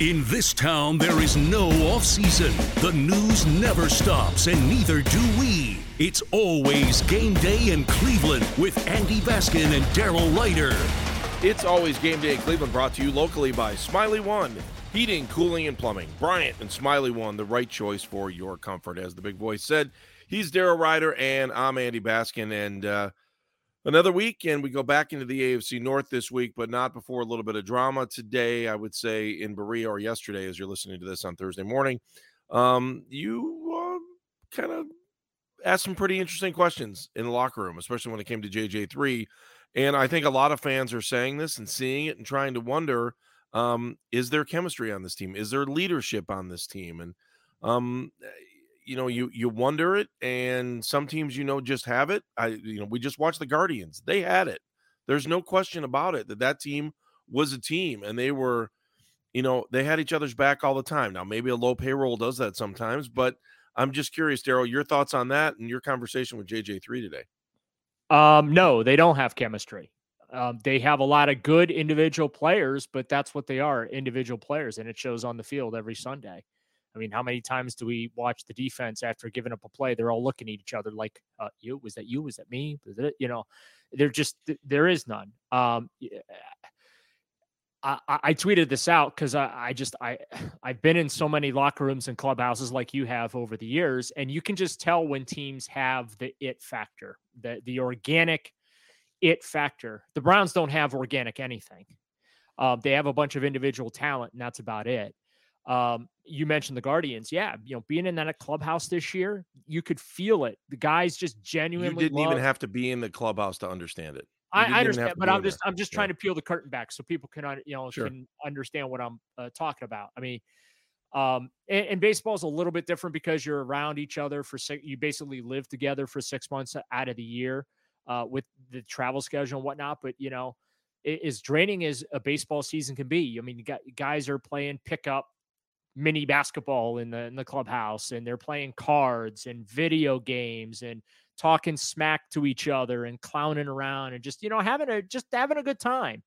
In this town, there is no off season. The news never stops, and neither do we. It's always game day in Cleveland with Andy Baskin and Daryl Ruiter. It's always game day in Cleveland, brought to you locally by Smylie One Heating, Cooling, and Plumbing. Bryant and Smylie One, the right choice for your comfort. As the big voice said, he's Daryl Ruiter, and I'm Andy Baskin. And uh, another week, and we go back into the AFC North this week, but not before a little bit of drama today. I would say in Berea or yesterday, as you're listening to this on Thursday morning. Um, you uh, kind of asked some pretty interesting questions in the locker room, especially when it came to JJ3. And I think a lot of fans are saying this and seeing it and trying to wonder um, is there chemistry on this team? Is there leadership on this team? And um, you know, you you wonder it, and some teams you know just have it. I you know, we just watched the Guardians; they had it. There's no question about it that that team was a team, and they were, you know, they had each other's back all the time. Now, maybe a low payroll does that sometimes, but I'm just curious, Daryl, your thoughts on that and your conversation with JJ3 today. Um, no, they don't have chemistry. Um, they have a lot of good individual players, but that's what they are individual players, and it shows on the field every Sunday. I mean, how many times do we watch the defense after giving up a play? They're all looking at each other like, uh, "You was that you? Was that me? Was it?" You know, they're just there is none. Um, I, I tweeted this out because I, I just I I've been in so many locker rooms and clubhouses like you have over the years, and you can just tell when teams have the it factor, the the organic it factor. The Browns don't have organic anything. Um, they have a bunch of individual talent, and that's about it. Um, you mentioned the Guardians. Yeah, you know, being in that clubhouse this year, you could feel it. The guys just genuinely. You didn't love... even have to be in the clubhouse to understand it. I, I, understand, but I'm just there. I'm just trying yeah. to peel the curtain back so people can you know sure. can understand what I'm uh, talking about. I mean, um, and, and baseball is a little bit different because you're around each other for six. You basically live together for six months out of the year uh, with the travel schedule and whatnot. But you know, as draining as a baseball season can be, I mean, guys are playing pickup mini basketball in the in the clubhouse, and they're playing cards and video games and talking smack to each other and clowning around and just you know having a just having a good time.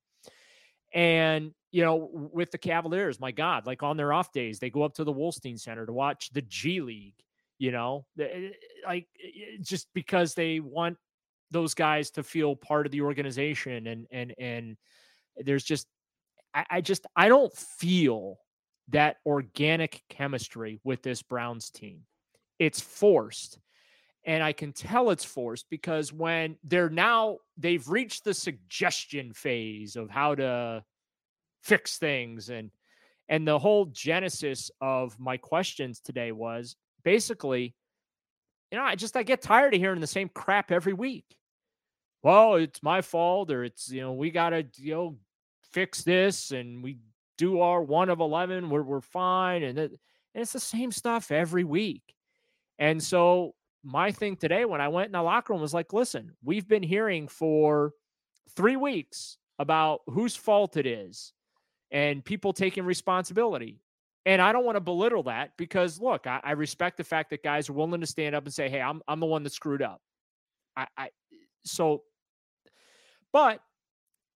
And you know, with the Cavaliers, my God, like on their off days, they go up to the Wolstein Center to watch the G League. You know, eh, like eh, just because they want those guys to feel part of the organization and and and there's just I, I just I don't feel that organic chemistry with this Browns team. It's forced. And I can tell it's forced because when they're now, they've reached the suggestion phase of how to fix things. And, and the whole genesis of my questions today was basically, you know, I just, I get tired of hearing the same crap every week. Well, it's my fault, or it's, you know, we got to, you know, fix this and we do our one of 11, we're, we're fine. And, it, and it's the same stuff every week. And so my thing today when I went in the locker room was like, listen, we've been hearing for three weeks about whose fault it is and people taking responsibility. And I don't want to belittle that because look, I, I, respect the fact that guys are willing to stand up and say, Hey, I'm I'm the one that screwed up. I, I so but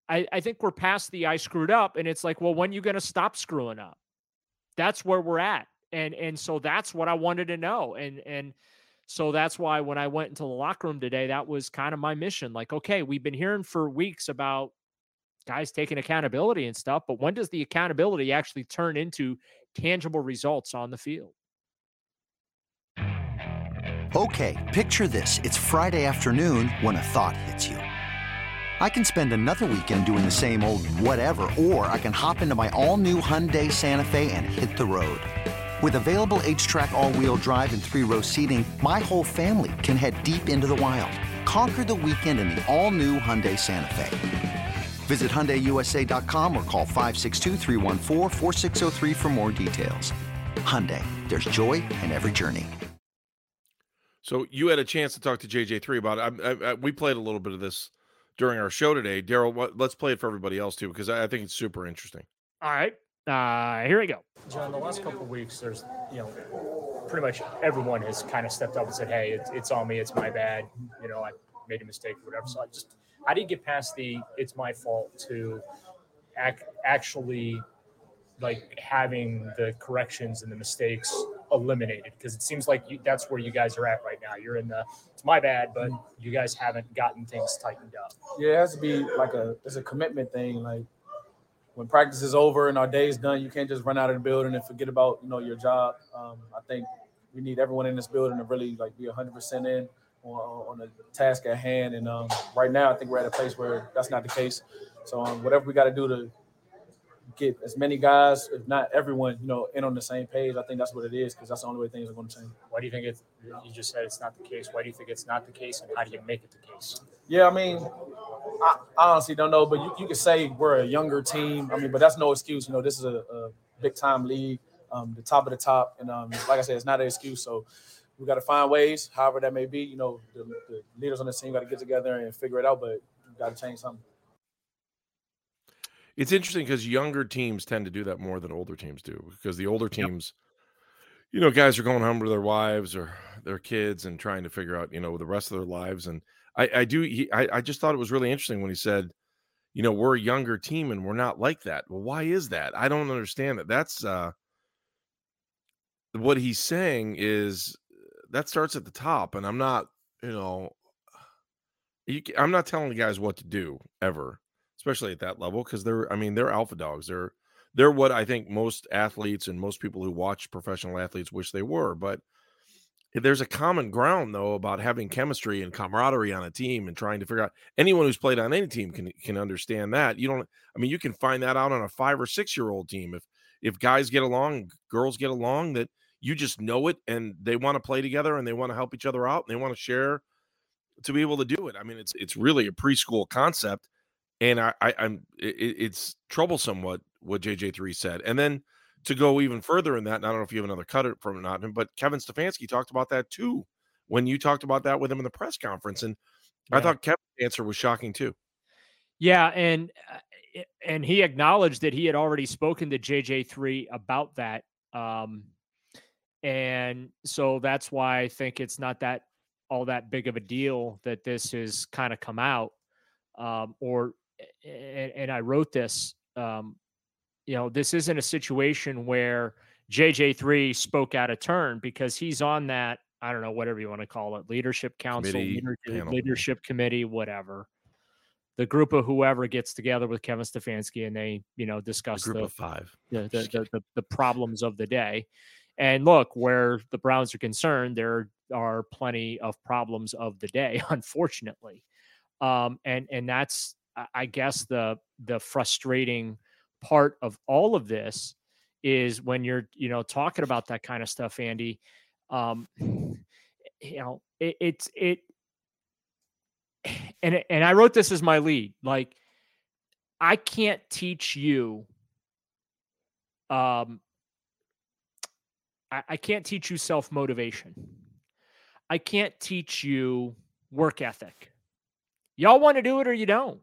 I, I think we're past the I screwed up and it's like, well, when are you gonna stop screwing up? That's where we're at. And and so that's what I wanted to know. And and so that's why when I went into the locker room today, that was kind of my mission. Like, okay, we've been hearing for weeks about guys taking accountability and stuff, but when does the accountability actually turn into tangible results on the field? Okay, picture this. It's Friday afternoon when a thought hits you. I can spend another weekend doing the same old whatever, or I can hop into my all new Hyundai Santa Fe and hit the road. With available HTRAC all-wheel drive and three-row seating, my whole family can head deep into the wild. Conquer the weekend in the all-new Hyundai Santa Fe. Visit HyundaiUSA.com or call 562 for more details. Hyundai, there's joy in every journey. So you had a chance to talk to JJ3 about it. I, I, I, we played a little bit of this during our show today. Daryl, let's play it for everybody else too, because I think it's super interesting. All right. Uh, here we go. John, the last couple of weeks, there's, you know, pretty much everyone has kind of stepped up and said, hey, it's, it's on me, it's my bad. You know, I made a mistake, or whatever. So I just, how do you get past the it's my fault to ac- actually like having the corrections and the mistakes eliminated because it seems like you, that's where you guys are at right now you're in the it's my bad but you guys haven't gotten things tightened up yeah it has to be like a it's a commitment thing like when practice is over and our day is done, you can't just run out of the building and forget about you know your job. Um, I think we need everyone in this building to really like be 100% in on, on the task at hand. And um, right now, I think we're at a place where that's not the case. So um, whatever we got to do to get as many guys, if not everyone, you know, in on the same page. I think that's what it is because that's the only way things are going to change. Why do you think it's? You just said it's not the case. Why do you think it's not the case, and how do you make it the case? Yeah, I mean, I, I honestly don't know, but you, you could say we're a younger team. I mean, but that's no excuse. You know, this is a, a big time league, um, the top of the top, and um, like I said, it's not an excuse. So we got to find ways, however that may be. You know, the, the leaders on the team got to get together and figure it out, but got to change something. It's interesting because younger teams tend to do that more than older teams do because the older teams, yep. you know, guys are going home to their wives or their kids and trying to figure out, you know, the rest of their lives. And I, I do, he, I, I just thought it was really interesting when he said, you know, we're a younger team and we're not like that. Well, why is that? I don't understand that. That's, uh, what he's saying is that starts at the top, and I'm not, you know, you, I'm not telling the guys what to do ever, especially at that level, because they're, I mean, they're alpha dogs. They're, they're what I think most athletes and most people who watch professional athletes wish they were. But there's a common ground though about having chemistry and camaraderie on a team and trying to figure out anyone who's played on any team can can understand that. You don't I mean you can find that out on a 5 or 6 year old team if if guys get along, girls get along that you just know it and they want to play together and they want to help each other out and they want to share to be able to do it. I mean, it's it's really a preschool concept, and I, I am it, it's troublesome what what JJ three said, and then to go even further in that, and I don't know if you have another cut from it not, but Kevin Stefanski talked about that too when you talked about that with him in the press conference, and yeah. I thought Kevin's answer was shocking too. Yeah, and uh, and he acknowledged that he had already spoken to JJ three about that. Um, and so that's why I think it's not that all that big of a deal that this has kind of come out. Um, or, and, and, I wrote this, um, you know, this isn't a situation where JJ3 spoke out of turn because he's on that, I don't know, whatever you want to call it, leadership council, committee, leadership, leadership committee, whatever. The group of whoever gets together with Kevin Stefanski and they, you know, discuss the group the, of five, the, the, the, the, problems of the day. And look, where the Browns are concerned, there are are plenty of problems of the day, unfortunately. Um, and and that's I guess the the frustrating part of all of this is when you're you know talking about that kind of stuff, Andy. Um, you know, it, it's it, and and I wrote this as my lead. Like, I can't teach you. Um, I, I can't teach you self motivation. I can't teach you work ethic. Y'all want to do it or you don't.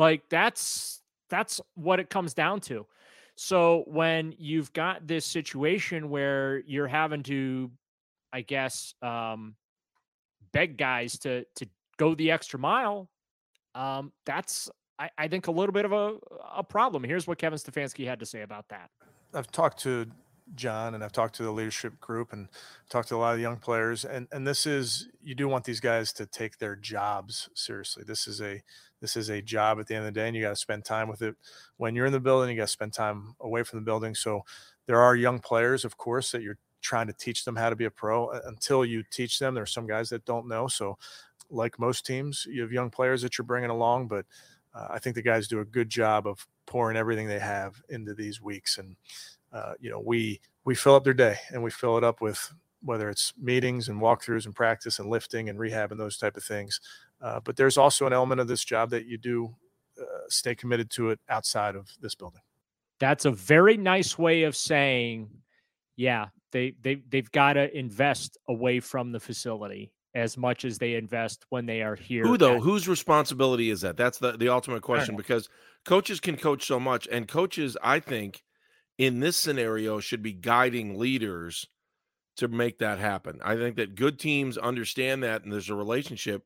Like that's that's what it comes down to. So when you've got this situation where you're having to, I guess, um, beg guys to to go the extra mile, um, that's I, I think a little bit of a, a problem. Here's what Kevin Stefanski had to say about that. I've talked to John and I've talked to the leadership group and talked to a lot of young players and and this is you do want these guys to take their jobs seriously. This is a this is a job at the end of the day and you got to spend time with it when you're in the building, you got to spend time away from the building. So there are young players of course that you're trying to teach them how to be a pro until you teach them. There's some guys that don't know. So like most teams, you have young players that you're bringing along, but uh, I think the guys do a good job of pouring everything they have into these weeks and uh, you know, we we fill up their day and we fill it up with whether it's meetings and walkthroughs and practice and lifting and rehab and those type of things. Uh, but there's also an element of this job that you do uh, stay committed to it outside of this building. That's a very nice way of saying, yeah, they they they've got to invest away from the facility as much as they invest when they are here. Who though? At- Whose responsibility is that? That's the the ultimate question because coaches can coach so much, and coaches, I think, in this scenario should be guiding leaders to make that happen. I think that good teams understand that, and there's a relationship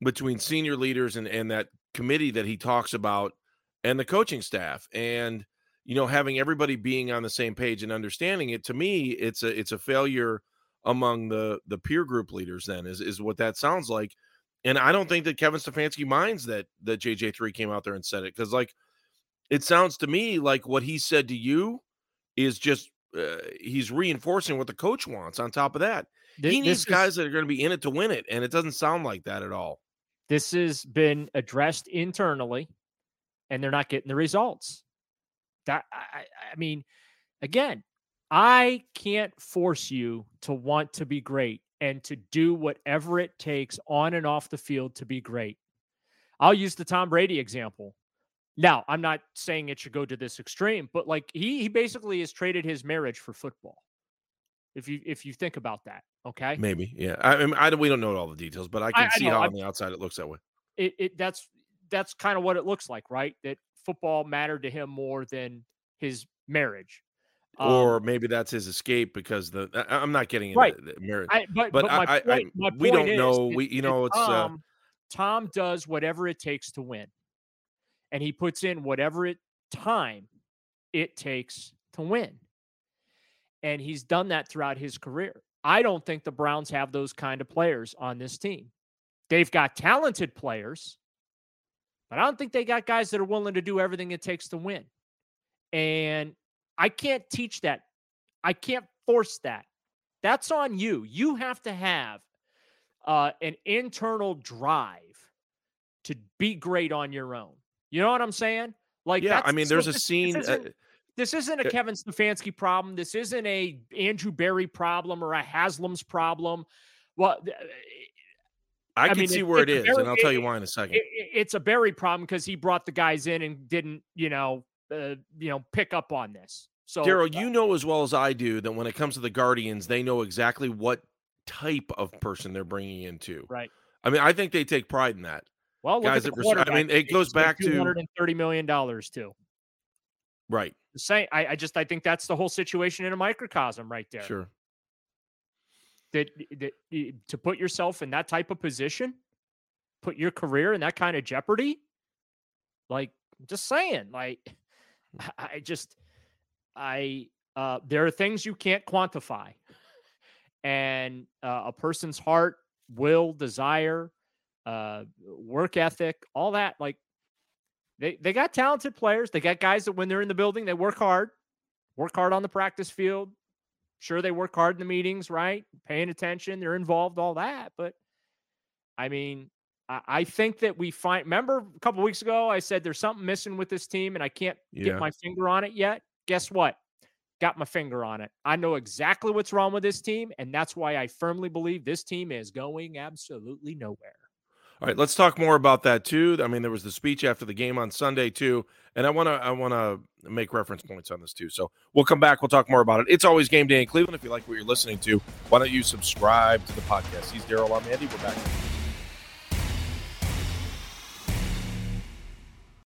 between senior leaders and, and that committee that he talks about and the coaching staff. And, you know, having everybody being on the same page and understanding it, to me, it's a it's a failure among the the peer group leaders then is is what that sounds like. And I don't think that Kevin Stefanski minds that that JJ3 came out there and said it because like it sounds to me like what he said to you is just uh, he's reinforcing what the coach wants. On top of that, this, he needs guys is, that are going to be in it to win it, and it doesn't sound like that at all. This has been addressed internally, and they're not getting the results. That I, I mean, again, I can't force you to want to be great and to do whatever it takes on and off the field to be great. I'll use the Tom Brady example. Now, I'm not saying it should go to this extreme, but like he he basically has traded his marriage for football. If you if you think about that, okay? Maybe, yeah. I, I, mean, I we don't know all the details, but I can I, see I how on the outside it looks that way. It, it that's that's kind of what it looks like, right? That football mattered to him more than his marriage. Um, or maybe that's his escape because the I, am not getting into right. the marriage. but, but, but I, point, we don't know. We you know it's Tom, uh, Tom does whatever it takes to win and he puts in whatever it time it takes to win. And he's done that throughout his career. I don't think the Browns have those kind of players on this team. They've got talented players, but I don't think they got guys that are willing to do everything it takes to win. And I can't teach that. I can't force that. That's on you. You have to have uh, an internal drive to be great on your own. You know what I'm saying? Like, yeah, I mean, there's a scene. Uh, this isn't a Kevin Stefanski problem. This isn't a Andrew Berry problem or a Haslam's problem. Well, uh, I, I can mean, see it, where it is, Berry, and I'll tell you why in a second. It, it's a Berry problem because he brought the guys in and didn't, you know, uh, you know, pick up on this. So, Daryl, uh, you know as well as I do that when it comes to the Guardians, they know exactly what type of person they're bringing into. Right. I mean, I think they take pride in that. Well, guys that I mean, it goes back to 230 million dollars too. Right. The same. I, I just I think that's the whole situation in a microcosm right there. Sure. That, that to put yourself in that type of position, put your career in that kind of jeopardy. Like, just saying, like, I just, I, uh, there are things you can't quantify, and uh, a person's heart, will, desire, uh, work ethic, all that. Like they they got talented players. They got guys that when they're in the building, they work hard, work hard on the practice field, Sure, they work hard in the meetings, right? Paying attention, they're involved, all that. But I mean, I think that we find. Remember a couple weeks ago, I said there's something missing with this team, and I can't yeah. get my finger on it yet. Guess what? Got my finger on it. I know exactly what's wrong with this team, and that's why I firmly believe this team is going absolutely nowhere. All right, let's talk more about that too. I mean, there was the speech after the game on Sunday too, and I want to I want to make reference points on this too. So we'll come back. We'll talk more about it. It's always game day in Cleveland. If you like what you're listening to, why don't you subscribe to the podcast? He's Daryl. I'm Andy. We're back.